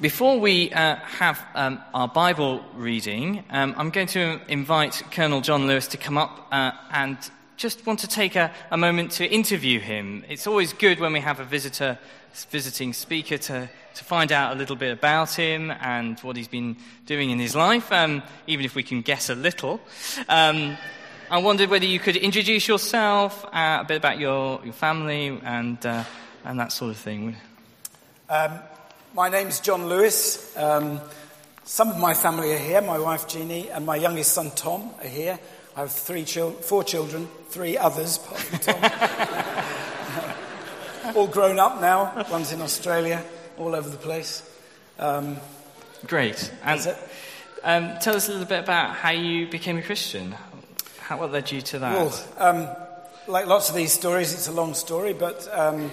Before we uh, have um, our Bible reading, um, I'm going to invite Colonel John Lewis to come up uh, and just want to take a, a, moment to interview him. It's always good when we have a visitor, visiting speaker, to, to find out a little bit about him and what he's been doing in his life, um, even if we can guess a little. Um, I wondered whether you could introduce yourself, uh, a bit about your, your family, and, uh, and that sort of thing. Um, my name's John Lewis. Um, some of my family are here. My wife Jeannie and my youngest son Tom are here. I have three chil- four children, three others, Tom. all grown up now. One's in Australia, all over the place. Um, Great. And um, tell us a little bit about how you became a Christian. How, what led you to that? Well, um, like lots of these stories, it's a long story, but um,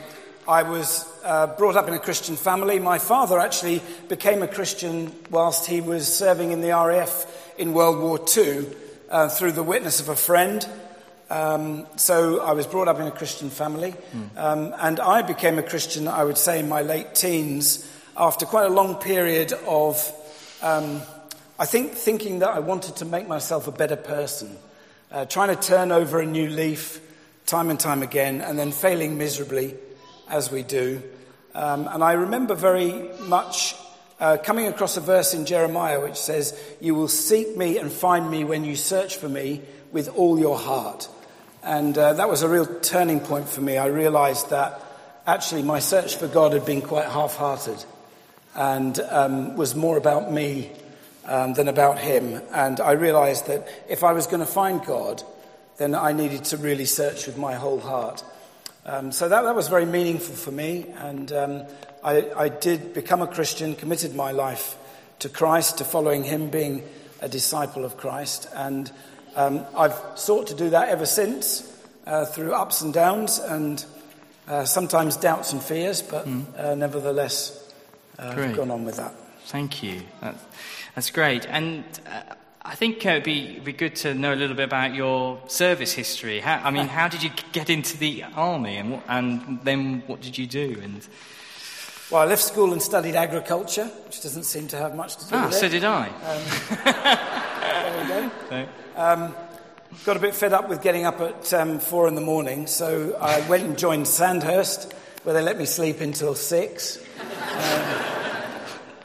I was uh, brought up in a Christian family. My father actually became a Christian whilst he was serving in the RAF in World War II uh, through the witness of a friend. Um, so I was brought up in a Christian family. Mm. Um, and I became a Christian, I would say, in my late teens after quite a long period of, um, I think, thinking that I wanted to make myself a better person, uh, trying to turn over a new leaf time and time again, and then failing miserably as we do. Um, and I remember very much uh, coming across a verse in Jeremiah which says, You will seek me and find me when you search for me with all your heart. And uh, that was a real turning point for me. I realized that actually my search for God had been quite half hearted and um, was more about me um, than about Him. And I realized that if I was going to find God, then I needed to really search with my whole heart. Um, so that, that was very meaningful for me, and um, I, I, did become a Christian, committed my life to Christ, to following Him, being a disciple of Christ, and um, I've sought to do that ever since, uh, through ups and downs, and uh, sometimes doubts and fears, but mm. uh, nevertheless, uh, I've gone on with that. Thank you. That's, that's great, and uh, I think uh, it'd be, be good to know a little bit about your service history. How, I mean, how did you get into the army, and, what, and then what did you do? And well, I left school and studied agriculture, which doesn't seem to have much to do ah, with it. so did I. Um, there we go. Um, got a bit fed up with getting up at um, four in the morning, so I went and joined Sandhurst, where they let me sleep until six.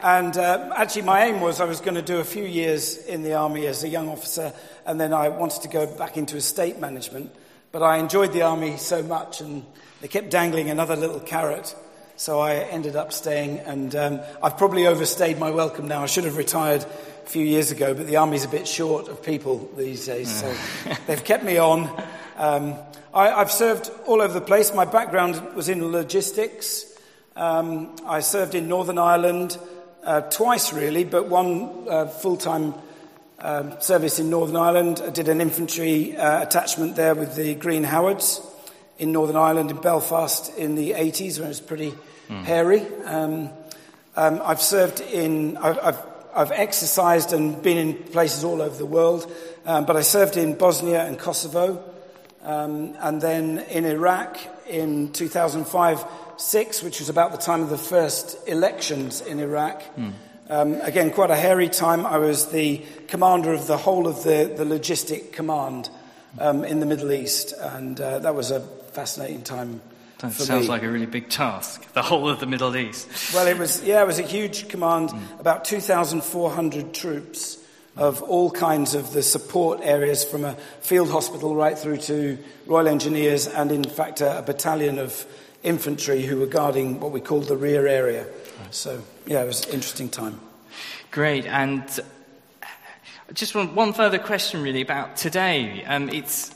And uh, actually, my aim was I was going to do a few years in the army as a young officer, and then I wanted to go back into estate management. But I enjoyed the army so much, and they kept dangling another little carrot. So I ended up staying, and um, I've probably overstayed my welcome now. I should have retired a few years ago, but the army's a bit short of people these days, so they've kept me on. Um, I, have served all over the place. My background was in logistics. Um, I served in Northern Ireland uh, twice really, but one uh, full time um, service in Northern Ireland. I did an infantry uh, attachment there with the Green Howards in Northern Ireland, in Belfast in the 80s when it was pretty mm. hairy. Um, um, I've served in, I've, I've, I've, exercised and been in places all over the world, um, but I served in Bosnia and Kosovo, um, and then in Iraq in 2005 6, which was about the time of the first elections in Iraq. Mm. Um, again, quite a hairy time. I was the commander of the whole of the, the logistic command um, in the Middle East, and uh, that was a fascinating time. That sounds me. like a really big task, the whole of the Middle East. Well, it was, yeah, it was a huge command, mm. about 2,400 troops of all kinds of the support areas from a field hospital right through to Royal Engineers and, in fact, a, a battalion of infantry who were guarding what we called the rear area. So, yeah, it was an interesting time. Great. And I just one, one further question, really, about today. Um, it's,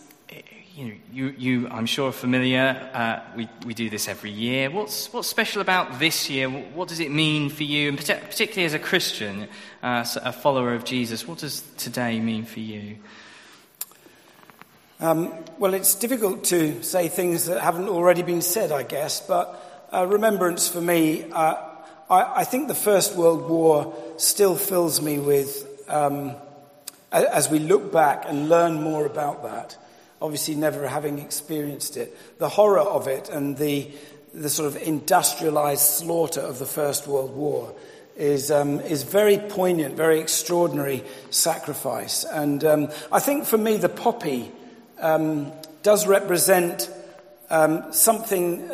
you know, you, you, I'm sure, are familiar. Uh, we, we do this every year. What's, what's special about this year? What does it mean for you, and particularly as a Christian, uh, a follower of Jesus? What does today mean for you? Um, well, it's difficult to say things that haven't already been said, I guess, but uh, remembrance for me, uh, I, I, think the First World War still fills me with, um, as we look back and learn more about that, obviously never having experienced it, the horror of it and the, the sort of industrialized slaughter of the First World War is, um, is very poignant, very extraordinary sacrifice. And um, I think for me, the poppy um, does represent um, something,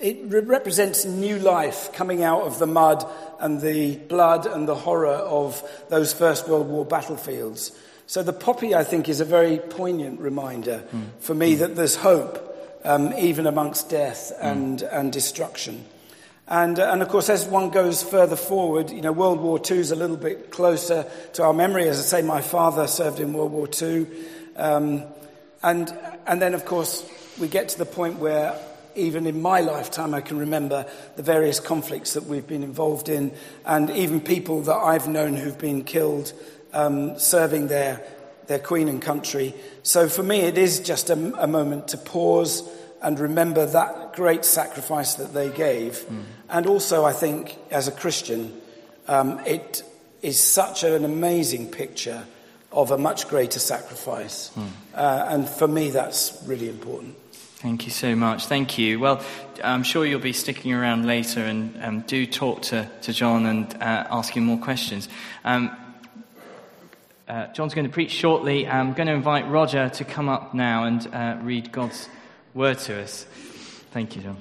it represents new life coming out of the mud and the blood and the horror of those First World War battlefields. So the poppy, I think, is a very poignant reminder mm. for me mm. that there's hope um, even amongst death and, mm. and destruction. And, uh, and of course, as one goes further forward, you know, World War II is a little bit closer to our memory. As I say, my father served in World War II. Um, and, and then, of course, we get to the point where even in my lifetime, I can remember the various conflicts that we've been involved in, and even people that I've known who've been killed um, serving their, their queen and country. So for me, it is just a, a moment to pause and remember that great sacrifice that they gave. Mm. And also, I think, as a Christian, um, it is such an amazing picture of a much greater sacrifice. Mm. Uh, and for me, that's really important. Thank you so much. Thank you. Well, I'm sure you'll be sticking around later and um, do talk to, to John and uh, ask him more questions. Um, uh, John's going to preach shortly. I'm going to invite Roger to come up now and uh, read God's word to us. Thank you, John.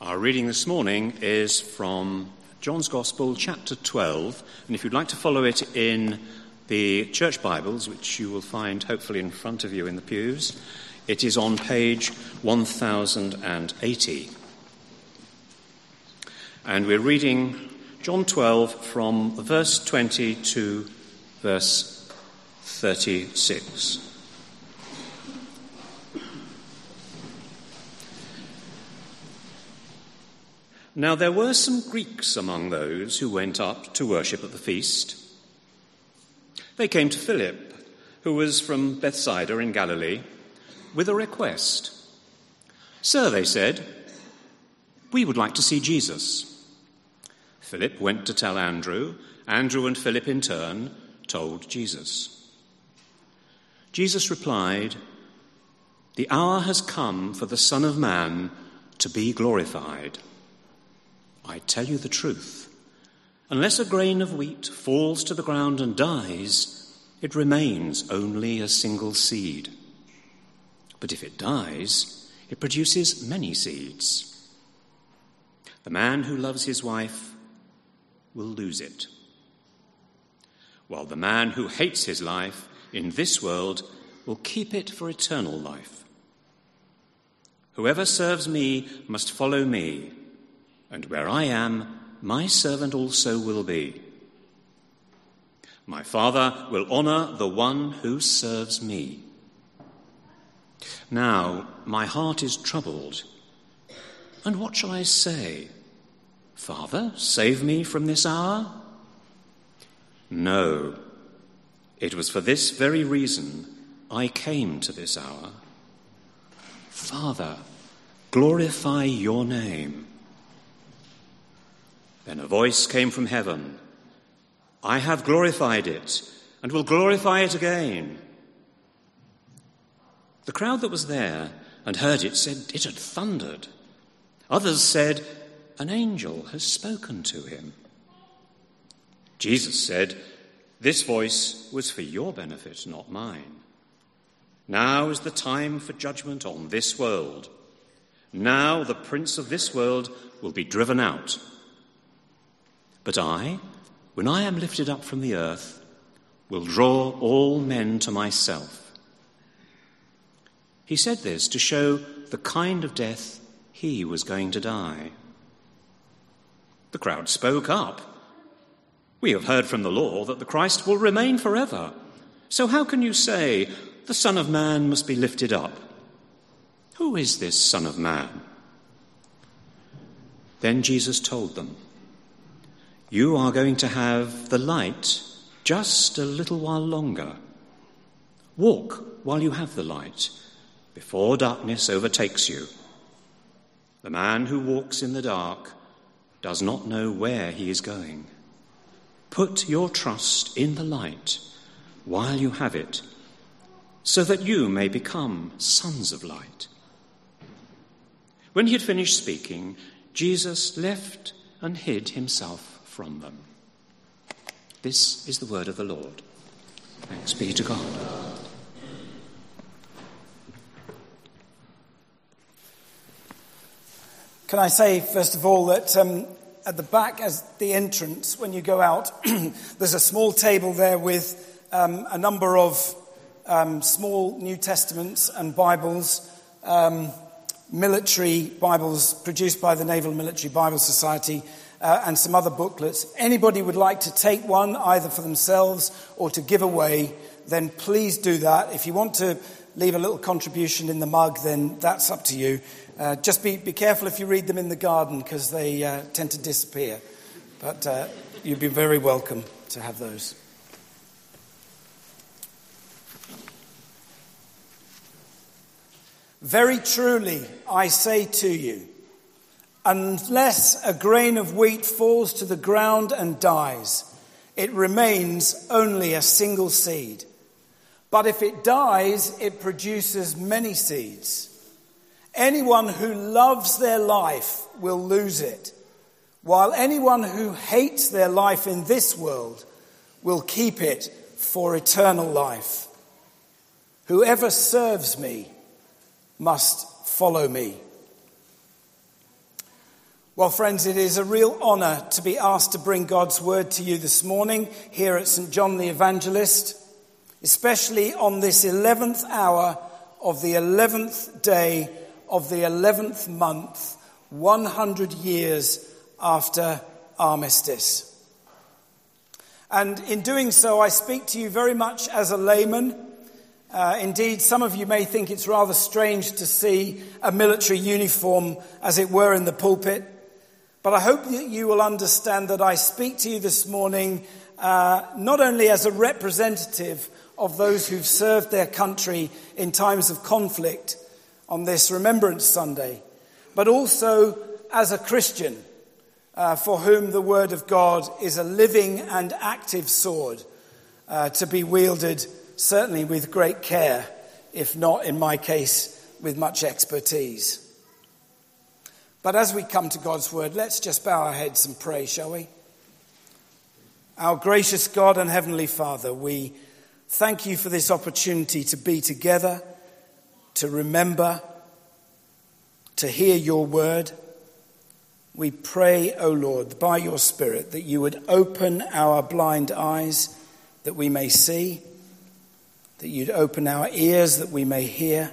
Our reading this morning is from John's Gospel, chapter 12. And if you'd like to follow it in the church Bibles, which you will find hopefully in front of you in the pews, it is on page 1080. And we're reading John 12 from verse 20 to verse 36. Now there were some Greeks among those who went up to worship at the feast. They came to Philip, who was from Bethsaida in Galilee, with a request. Sir, they said, we would like to see Jesus. Philip went to tell Andrew. Andrew and Philip, in turn, told Jesus. Jesus replied, The hour has come for the Son of Man to be glorified. I tell you the truth. Unless a grain of wheat falls to the ground and dies, it remains only a single seed. But if it dies, it produces many seeds. The man who loves his wife will lose it, while the man who hates his life in this world will keep it for eternal life. Whoever serves me must follow me and where I am, my servant also will be. My Father will honor the one who serves me. Now my heart is troubled. And what shall I say? Father, save me from this hour? No, it was for this very reason I came to this hour. Father, glorify your name. Then a voice came from heaven I have glorified it and will glorify it again. The crowd that was there and heard it said it had thundered. Others said, An angel has spoken to him. Jesus said, This voice was for your benefit, not mine. Now is the time for judgment on this world. Now the prince of this world will be driven out. But I, when I am lifted up from the earth, will draw all men to myself. He said this to show the kind of death he was going to die. The crowd spoke up. We have heard from the law that the Christ will remain forever. So how can you say the Son of Man must be lifted up? Who is this Son of Man? Then Jesus told them. You are going to have the light just a little while longer. Walk while you have the light, before darkness overtakes you. The man who walks in the dark does not know where he is going. Put your trust in the light while you have it, so that you may become sons of light. When he had finished speaking, Jesus left and hid himself from them. This is the word of the Lord. Thanks be to God. Can I say, first of all, that um, at the back, as the entrance, when you go out, there's a small table there with um, a number of um, small New Testaments and Bibles, um, military Bibles produced by the Naval Military Bible Society, uh, and some other booklets. Anybody would like to take one, either for themselves or to give away, then please do that. If you want to leave a little contribution in the mug, then that's up to you. Uh, just be, be careful if you read them in the garden because they uh, tend to disappear. But uh, you'd be very welcome to have those. Very truly, I say to you, unless a grain of wheat falls to the ground and dies, it remains only a single seed. But if it dies, it produces many seeds. Anyone who loves their life will lose it, while anyone who hates their life in this world will keep it for eternal life. Whoever serves me must follow me. Well, friends, it is a real honour to be asked to bring God's word to you this morning here at St. John the Evangelist, especially on this 11th hour of the 11th day of the 11th month, 100 years after armistice. And in doing so, I speak to you very much as a layman. Uh, indeed, some of you may think it's rather strange to see a military uniform, as it were, in the pulpit. But I hope that you will understand that I speak to you this morning uh, not only as a representative of those who've served their country in times of conflict, on this Remembrance Sunday, but also as a Christian uh, for whom the Word of God is a living and active sword uh, to be wielded certainly with great care, if not, in my case, with much expertise. But as we come to God's Word, let's just bow our heads and pray, shall we? Our gracious God and Heavenly Father, we thank you for this opportunity to be together to remember, to hear your word. We pray, O Lord, by your Spirit, that you would open our blind eyes that we may see, that you'd open our ears that we may hear,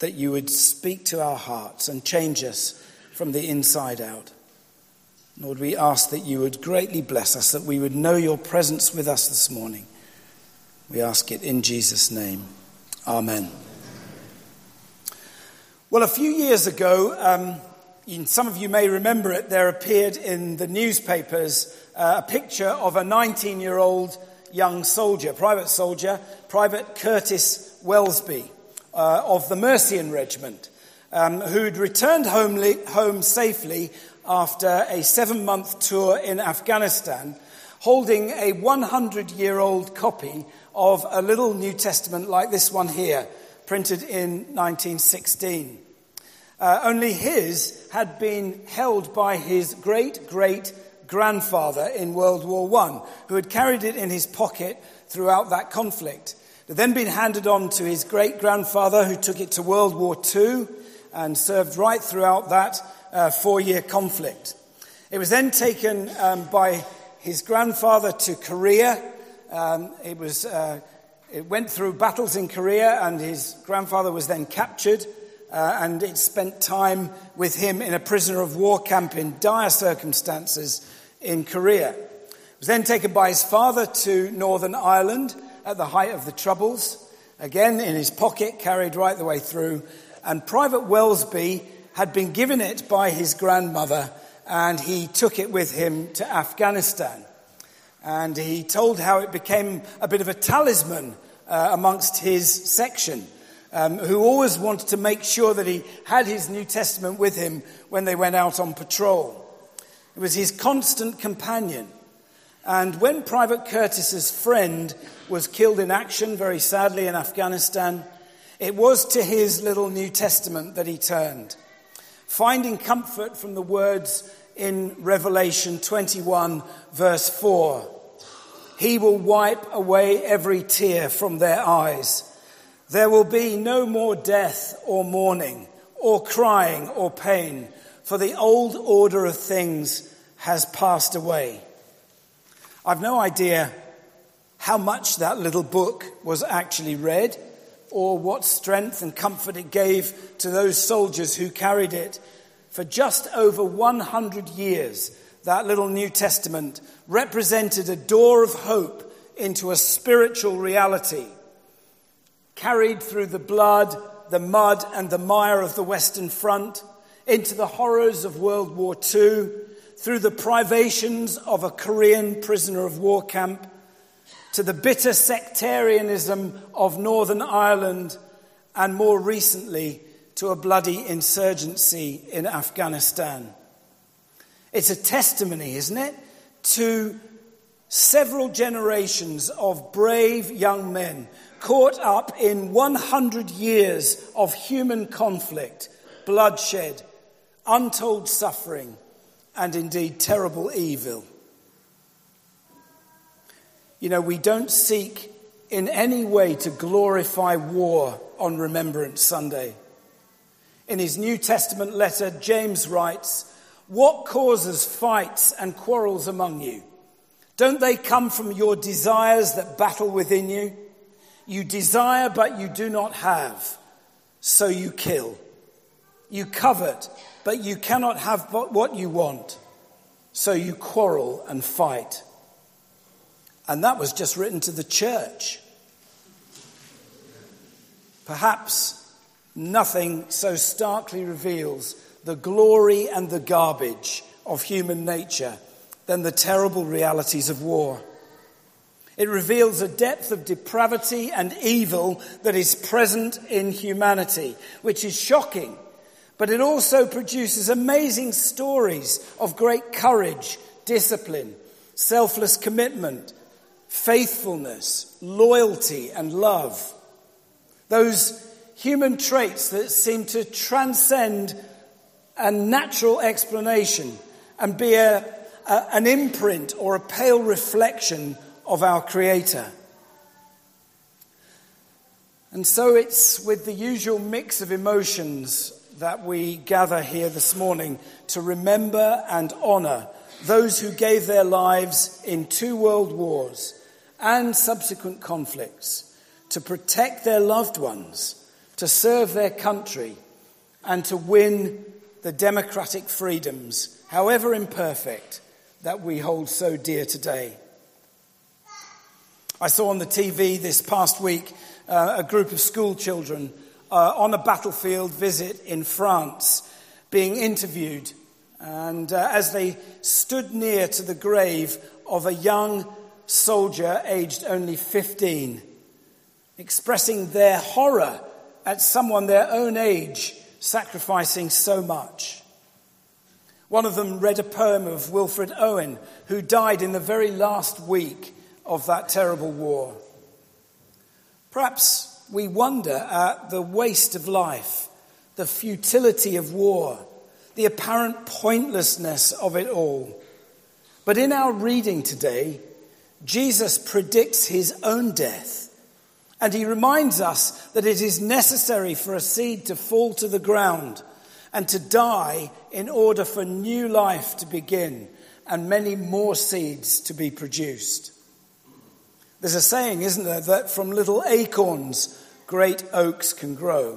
that you would speak to our hearts and change us from the inside out. Lord, we ask that you would greatly bless us, that we would know your presence with us this morning. We ask it in Jesus' name. Amen. Well, a few years ago, um, some of you may remember it, there appeared in the newspapers uh, a picture of a 19 year old young soldier, private soldier, Private Curtis Welsby uh, of the Mercian Regiment, um, who'd returned home, safely after a seven month tour in Afghanistan, holding a 100 year old copy of a little New Testament like this one here, printed in 1916. Uh, only his had been held by his great great grandfather in World War I, who had carried it in his pocket throughout that conflict. It then been handed on to his great grandfather, who took it to World War II and served right throughout that uh, four year conflict. It was then taken um, by his grandfather to Korea um, it, was, uh, it went through battles in Korea, and his grandfather was then captured, uh, and it spent time with him in a prisoner of war camp in dire circumstances in Korea. It was then taken by his father to Northern Ireland at the height of the Troubles, again in his pocket, carried right the way through. And Private Welsby had been given it by his grandmother, and he took it with him to Afghanistan. And he told how it became a bit of a talisman uh, amongst his section, um, who always wanted to make sure that he had his New Testament with him when they went out on patrol. It was his constant companion. And when Private Curtis's friend was killed in action, very sadly, in Afghanistan, it was to his little New Testament that he turned. finding comfort from the words in Revelation 21, verse 4. He will wipe away every tear from their eyes. There will be no more death or mourning or crying or pain, for the old order of things has passed away. I've no idea how much that little book was actually read or what strength and comfort it gave to those soldiers who carried it. For just over 100 years, that little New Testament represented a door of hope into a spiritual reality, carried through the blood, the mud, and the mire of the Western Front, into the horrors of World War II, through the privations of a Korean prisoner of war camp, to the bitter sectarianism of Northern Ireland, and more recently to a bloody insurgency in Afghanistan. It's a testimony, isn't it, to several generations of brave young men caught up in 100 years of human conflict, bloodshed, untold suffering, and indeed terrible evil. You know, we don't seek in any way to glorify war on Remembrance Sunday. In his New Testament letter, James writes, What causes fights and quarrels among you? Don't they come from your desires that battle within you? You desire, but you do not have, so you kill. You covet, but you cannot have what you want, so you quarrel and fight. And that was just written to the church. Perhaps nothing so starkly reveals the glory and the garbage of human nature than the terrible realities of war. It reveals a depth of depravity and evil that is present in humanity, which is shocking, but it also produces amazing stories of great courage, discipline, selfless commitment, faithfulness, loyalty, and love. Those human traits that seem to transcend a natural explanation and be a, a, an imprint or a pale reflection of our Creator. And so it's with the usual mix of emotions that we gather here this morning to remember and honour those who gave their lives in two world wars and subsequent conflicts to protect their loved ones, to serve their country, and to win the democratic freedoms, however imperfect, that we hold so dear today. I saw on the TV this past week uh, a group of school children uh, on a battlefield visit in France being interviewed. And uh, as they stood near to the grave of a young soldier aged only 15, expressing their horror at someone their own age sacrificing so much. One of them read a poem of Wilfred Owen, who died in the very last week of that terrible war. Perhaps we wonder at the waste of life, the futility of war, the apparent pointlessness of it all. But in our reading today, Jesus predicts his own death. And he reminds us that it is necessary for a seed to fall to the ground and to die in order for new life to begin and many more seeds to be produced. There's a saying, isn't there, that from little acorns, great oaks can grow.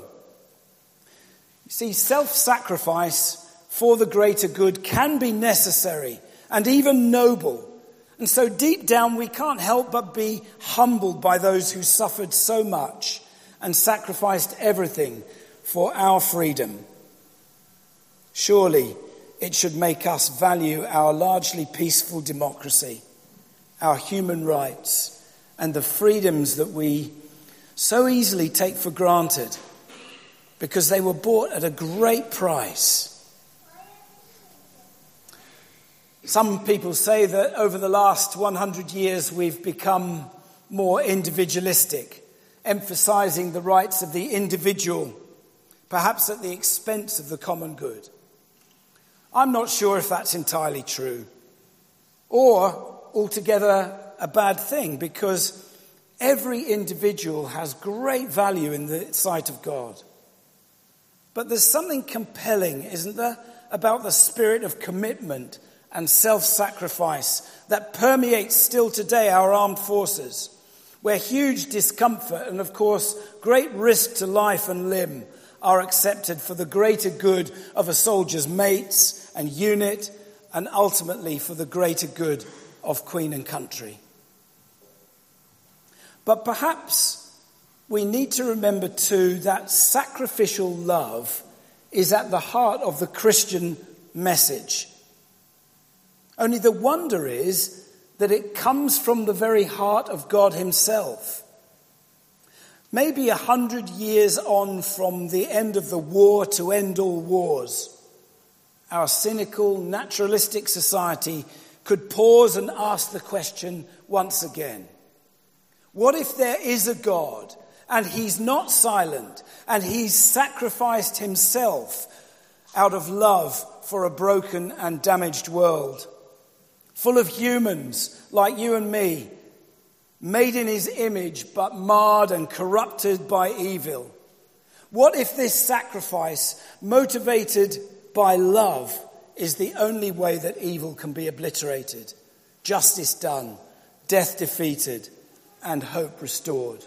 You see, self sacrifice for the greater good can be necessary and even noble and so deep down, we can't help but be humbled by those who suffered so much and sacrificed everything for our freedom. Surely it should make us value our largely peaceful democracy, our human rights, and the freedoms that we so easily take for granted because they were bought at a great price Some people say that over the last 100 years we've become more individualistic, emphasizing the rights of the individual, perhaps at the expense of the common good. I'm not sure if that's entirely true or altogether a bad thing because every individual has great value in the sight of God. But there's something compelling, isn't there, about the spirit of commitment and self sacrifice that permeates still today our armed forces, where huge discomfort and, of course, great risk to life and limb are accepted for the greater good of a soldier's mates and unit, and ultimately for the greater good of Queen and country. But perhaps we need to remember too that sacrificial love is at the heart of the Christian message. Only the wonder is that it comes from the very heart of God Himself. Maybe a hundred years on from the end of the war to end all wars, our cynical, naturalistic society could pause and ask the question once again What if there is a God and He's not silent and He's sacrificed Himself out of love for a broken and damaged world? Full of humans like you and me, made in His image but marred and corrupted by evil. What if this sacrifice, motivated by love, is the only way that evil can be obliterated, justice done, death defeated, and hope restored?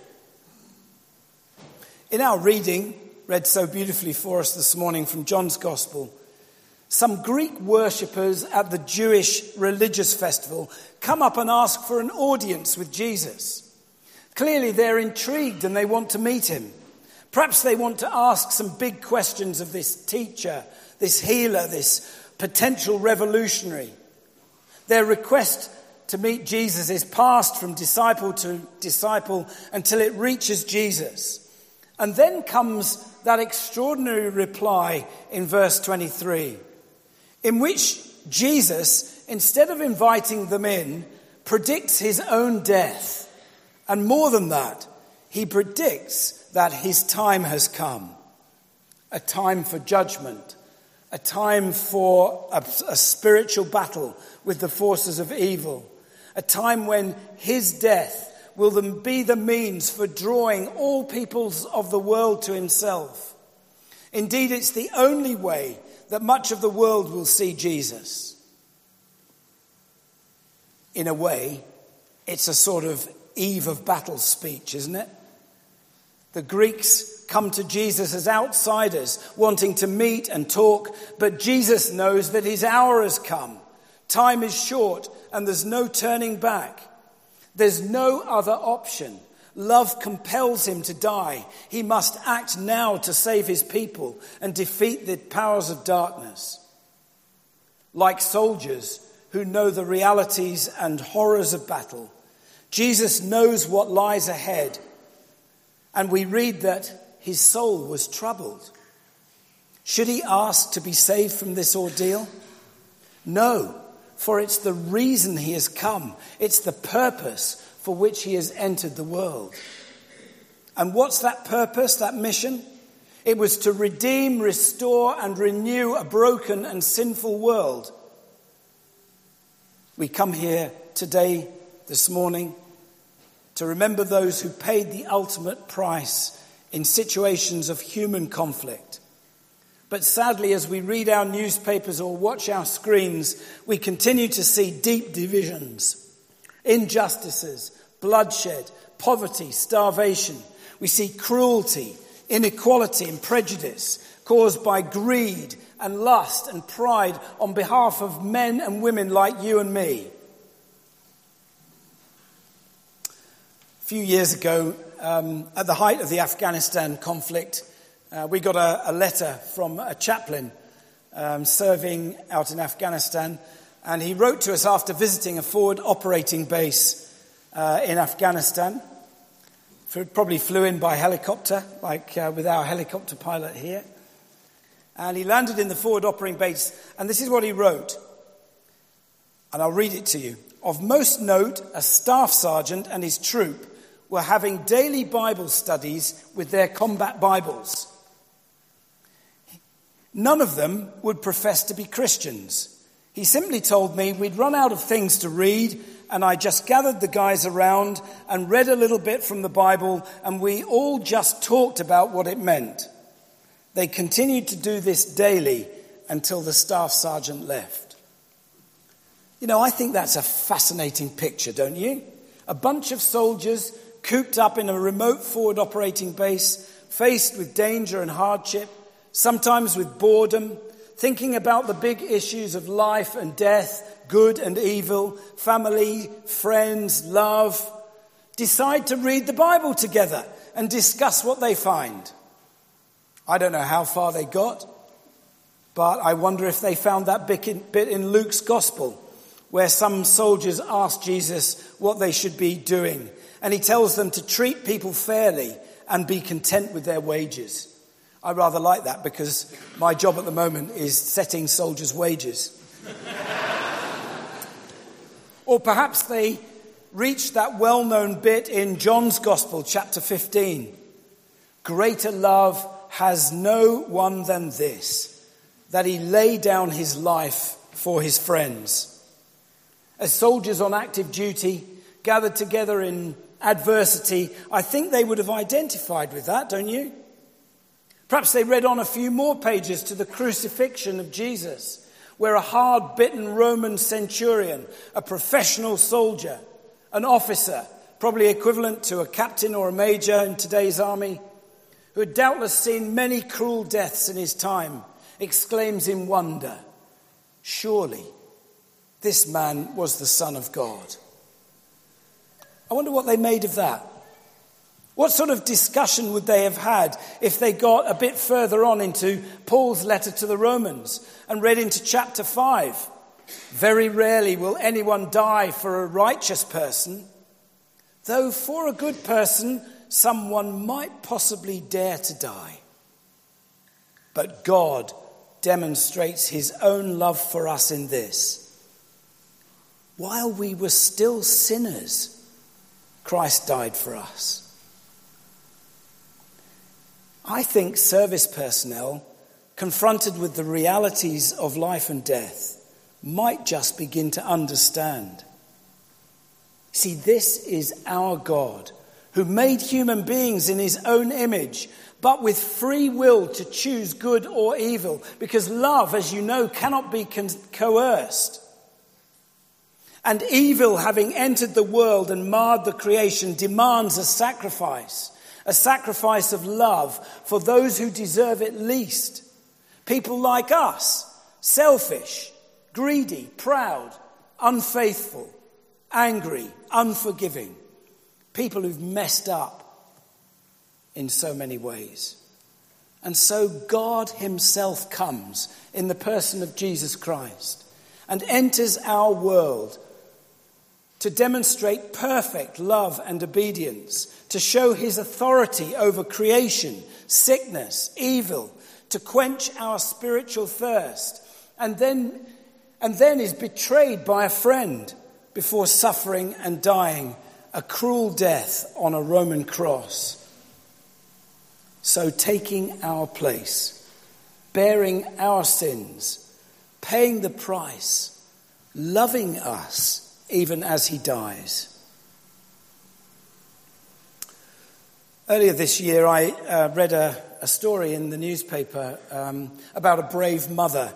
In our reading, read so beautifully for us this morning from John's Gospel, some Greek worshippers at the Jewish religious festival come up and ask for an audience with Jesus. Clearly, they're intrigued and they want to meet him. Perhaps they want to ask some big questions of this teacher, this healer, this potential revolutionary. Their request to meet Jesus is passed from disciple to disciple until it reaches Jesus. And then comes that extraordinary reply in verse 23 in which Jesus, instead of inviting them in, predicts his own death. And more than that, he predicts that his time has come a time for judgment, a time for a, a, spiritual battle with the forces of evil, a time when his death will be the means for drawing all peoples of the world to himself. Indeed, it's the only way that much of the world will see Jesus. In a way, it's a sort of eve of battle speech, isn't it? The Greeks come to Jesus as outsiders, wanting to meet and talk, but Jesus knows that his hour has come. Time is short and there's no turning back. There's no other option. Love compels him to die. He must act now to save his people and defeat the powers of darkness. Like soldiers who know the realities and horrors of battle, Jesus knows what lies ahead. And we read that his soul was troubled. Should he ask to be saved from this ordeal? No, for it's the reason he has come. It's the purpose for which he has entered the world. And what's that purpose, that mission? It was to redeem, restore, and renew a broken and sinful world. We come here today, this morning, to remember those who paid the ultimate price in situations of human conflict. But sadly, as we read our newspapers or watch our screens, we continue to see deep divisions, injustices, bloodshed, poverty, starvation. We see cruelty, inequality, and prejudice caused by greed and lust and pride on behalf of men and women like you and me. A few years ago, um, at the height of the Afghanistan conflict, uh, we got a, a, letter from a chaplain um, serving out in Afghanistan, and he wrote to us after visiting a forward operating base uh, in Afghanistan. Probably flew in by helicopter, like uh, with our helicopter pilot here. And he landed in the forward operating base, and this is what he wrote. And I'll read it to you. Of most note, a staff sergeant and his troop were having daily Bible studies with their combat Bibles. None of them would profess to be Christians. He simply told me we'd run out of things to read, and I just gathered the guys around and read a little bit from the Bible, and we all just talked about what it meant. They continued to do this daily until the staff sergeant left. You know, I think that's a fascinating picture, don't you? A bunch of soldiers cooped up in a remote forward operating base, faced with danger and hardship, sometimes with boredom, thinking about the big issues of life and death, good and evil, family, friends, love, decide to read the Bible together and discuss what they find. I don't know how far they got, but I wonder if they found that bit in, Luke's gospel where some soldiers ask Jesus what they should be doing. And he tells them to treat people fairly and be content with their wages. I rather like that because my job at the moment is setting soldiers' wages. or perhaps they reached that well known bit in John's Gospel, chapter 15. Greater love has no one than this, that he lay down his life for his friends. As soldiers on active duty gathered together in adversity, I think they would have identified with that, don't you? Perhaps they read on a few more pages to the crucifixion of Jesus, where a hard bitten Roman centurion, a professional soldier, an officer, probably equivalent to a captain or a major in today's army, who had doubtless seen many cruel deaths in his time, exclaims in wonder, Surely this man was the Son of God. I wonder what they made of that. What sort of discussion would they have had if they got a bit further on into Paul's letter to the Romans and read into chapter 5? Very rarely will anyone die for a righteous person, though for a good person, someone might possibly dare to die. But God demonstrates his own love for us in this. While we were still sinners, Christ died for us. I think service personnel, confronted with the realities of life and death, might just begin to understand. See, this is our God who made human beings in his own image, but with free will to choose good or evil, because love, as you know, cannot be coerced. And evil, having entered the world and marred the creation, demands a sacrifice a sacrifice of love for those who deserve it least. People like us, selfish, greedy, proud, unfaithful, angry, unforgiving. People who've messed up in so many ways. And so God Himself comes in the person of Jesus Christ and enters our world to demonstrate perfect love and obedience, to show his authority over creation, sickness, evil, to quench our spiritual thirst, and then, and then is betrayed by a friend before suffering and dying a cruel death on a Roman cross. So, taking our place, bearing our sins, paying the price, loving us even as he dies. Earlier this year, I uh, read a, a, story in the newspaper um, about a brave mother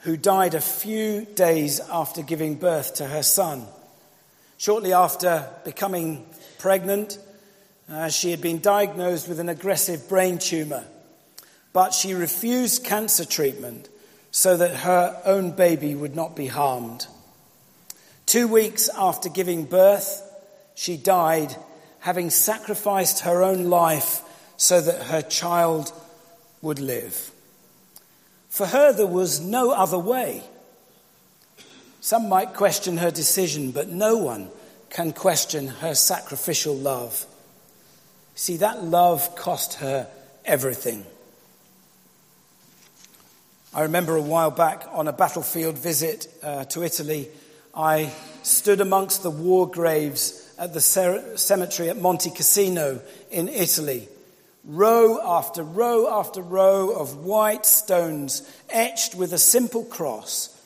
who died a few days after giving birth to her son. Shortly after becoming pregnant, uh, she had been diagnosed with an aggressive brain tumor, but she refused cancer treatment so that her own baby would not be harmed. Two weeks after giving birth, she died, having sacrificed her own life so that her child would live. For her, there was no other way. Some might question her decision, but no one can question her sacrificial love. See, that love cost her everything. I remember a while back on a battlefield visit uh, to Italy I stood amongst the war graves at the cemetery at Monte Cassino in Italy, row after row after row of white stones etched with a simple cross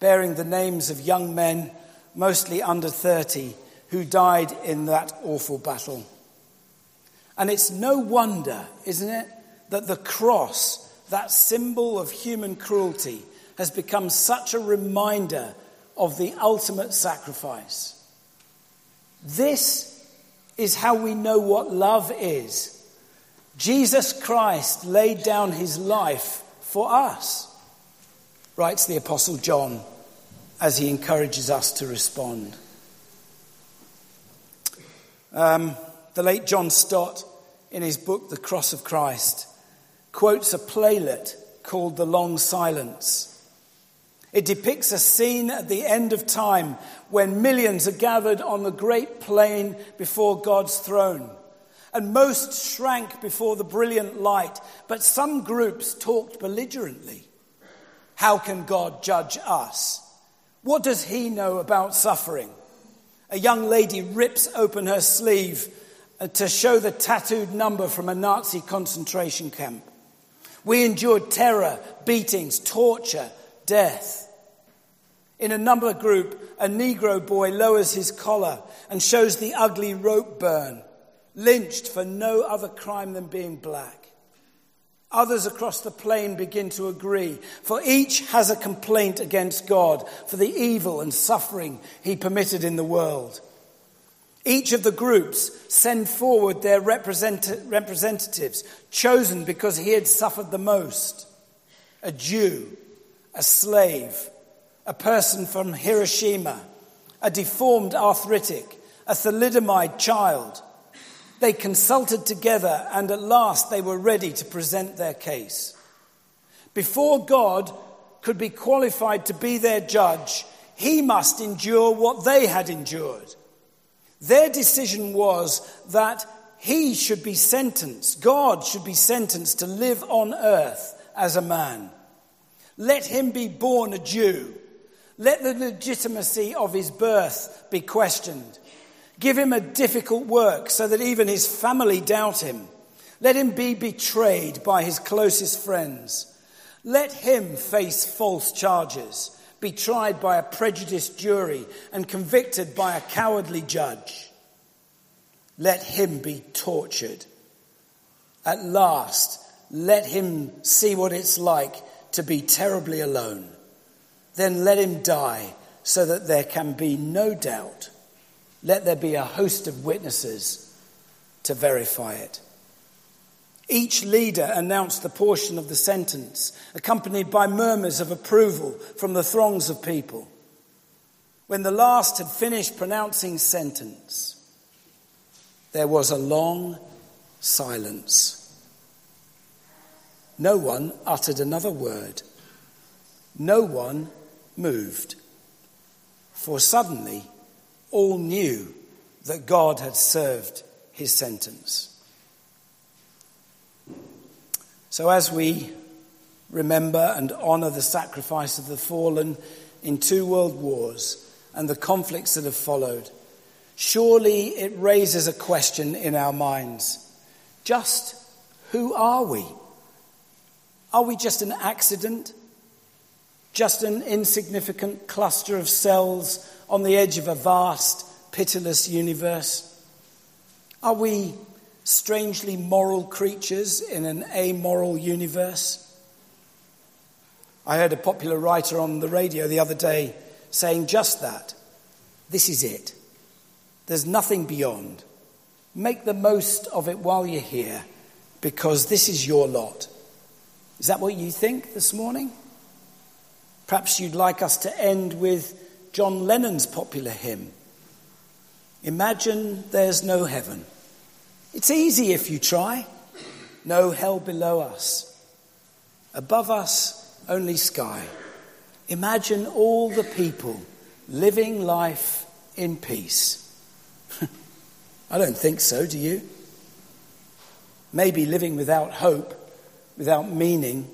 bearing the names of young men, mostly under 30, who died in that awful battle. And it's no wonder, isn't it, that the cross, that symbol of human cruelty, has become such a reminder of the ultimate sacrifice. This is how we know what love is. Jesus Christ laid down his life for us, writes the Apostle John as he encourages us to respond. Um, the late John Stott, in his book The Cross of Christ, quotes a playlet called The Long Silence. It depicts a scene at the end of time when millions are gathered on the great plain before God's throne. And most shrank before the brilliant light, but some groups talked belligerently. How can God judge us? What does he know about suffering? A young lady rips open her sleeve uh, to show the tattooed number from a Nazi concentration camp. We endured terror, beatings, torture, death. In another group, a Negro boy lowers his collar and shows the ugly rope burn, lynched for no other crime than being black. Others across the plain begin to agree, for each has a complaint against God for the evil and suffering he permitted in the world. Each of the groups send forward their represent- representatives, chosen because he had suffered the most a Jew, a slave, a person from Hiroshima, a deformed arthritic, a thalidomide child, they consulted together and at last they were ready to present their case. Before God could be qualified to be their judge, he must endure what they had endured. Their decision was that he should be sentenced, God should be sentenced to live on earth as a man. Let him be born a Jew. Let the legitimacy of his birth be questioned. Give him a difficult work so that even his family doubt him. Let him be betrayed by his closest friends. Let him face false charges, be tried by a prejudiced jury, and convicted by a cowardly judge. Let him be tortured. At last, let him see what it's like to be terribly alone. Then let him die so that there can be no doubt let there be a host of witnesses to verify it. Each leader announced the portion of the sentence, accompanied by murmurs of approval from the throngs of people. When the last had finished pronouncing sentence, there was a long silence. No one uttered another word. No one moved. For suddenly, all knew that God had served his sentence. So, as we remember and honour the sacrifice of the fallen in two world wars and the conflicts that have followed, surely it raises a question in our minds. Just who are we? Are we just an accident? Just an insignificant cluster of cells on the edge of a vast, pitiless universe? Are we strangely moral creatures in an amoral universe? I heard a popular writer on the radio the other day saying just that. This is it. There's nothing beyond. Make the most of it while you're here because this is your lot. Is that what you think this morning? Perhaps you'd like us to end with John Lennon's popular hymn Imagine there's no heaven. It's easy if you try. No hell below us. Above us, only sky. Imagine all the people living life in peace. I don't think so, do you? Maybe living without hope, without meaning,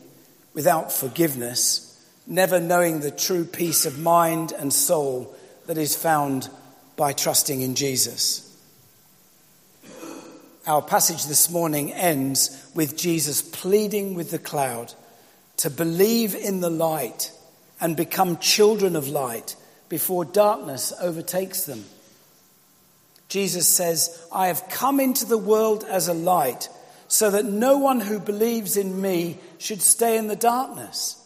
without forgiveness never knowing the true peace of mind and soul that is found by trusting in Jesus. Our passage this morning ends with Jesus pleading with the cloud to believe in the light and become children of light before darkness overtakes them. Jesus says, I have come into the world as a light so that no one who believes in me should stay in the darkness.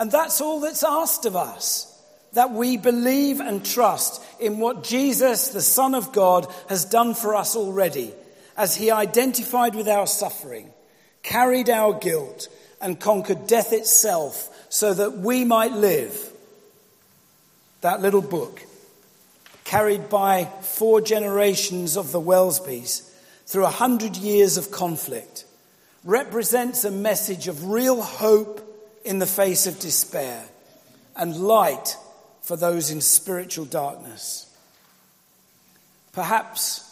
And that's all that's asked of us that we believe and trust in what Jesus, the Son of God, has done for us already, as he identified with our suffering, carried our guilt, and conquered death itself so that we might live. That little book, carried by four generations of the Welsbys through a hundred years of conflict, represents a message of real hope in the face of despair and light for those in spiritual darkness. Perhaps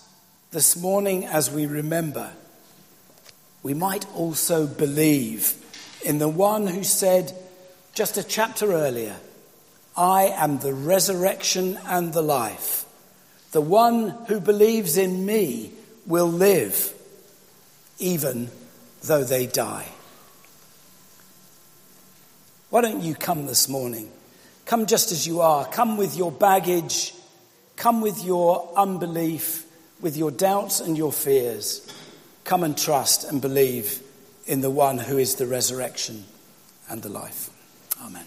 this morning, as we remember, we might also believe in the one who said just a chapter earlier, I am the resurrection and the life. The one who believes in me will live, even though they die. Why don't you come this morning? Come just as you are. Come with your baggage. Come with your unbelief, with your doubts and your fears. Come and trust and believe in the one who is the resurrection and the life. Amen.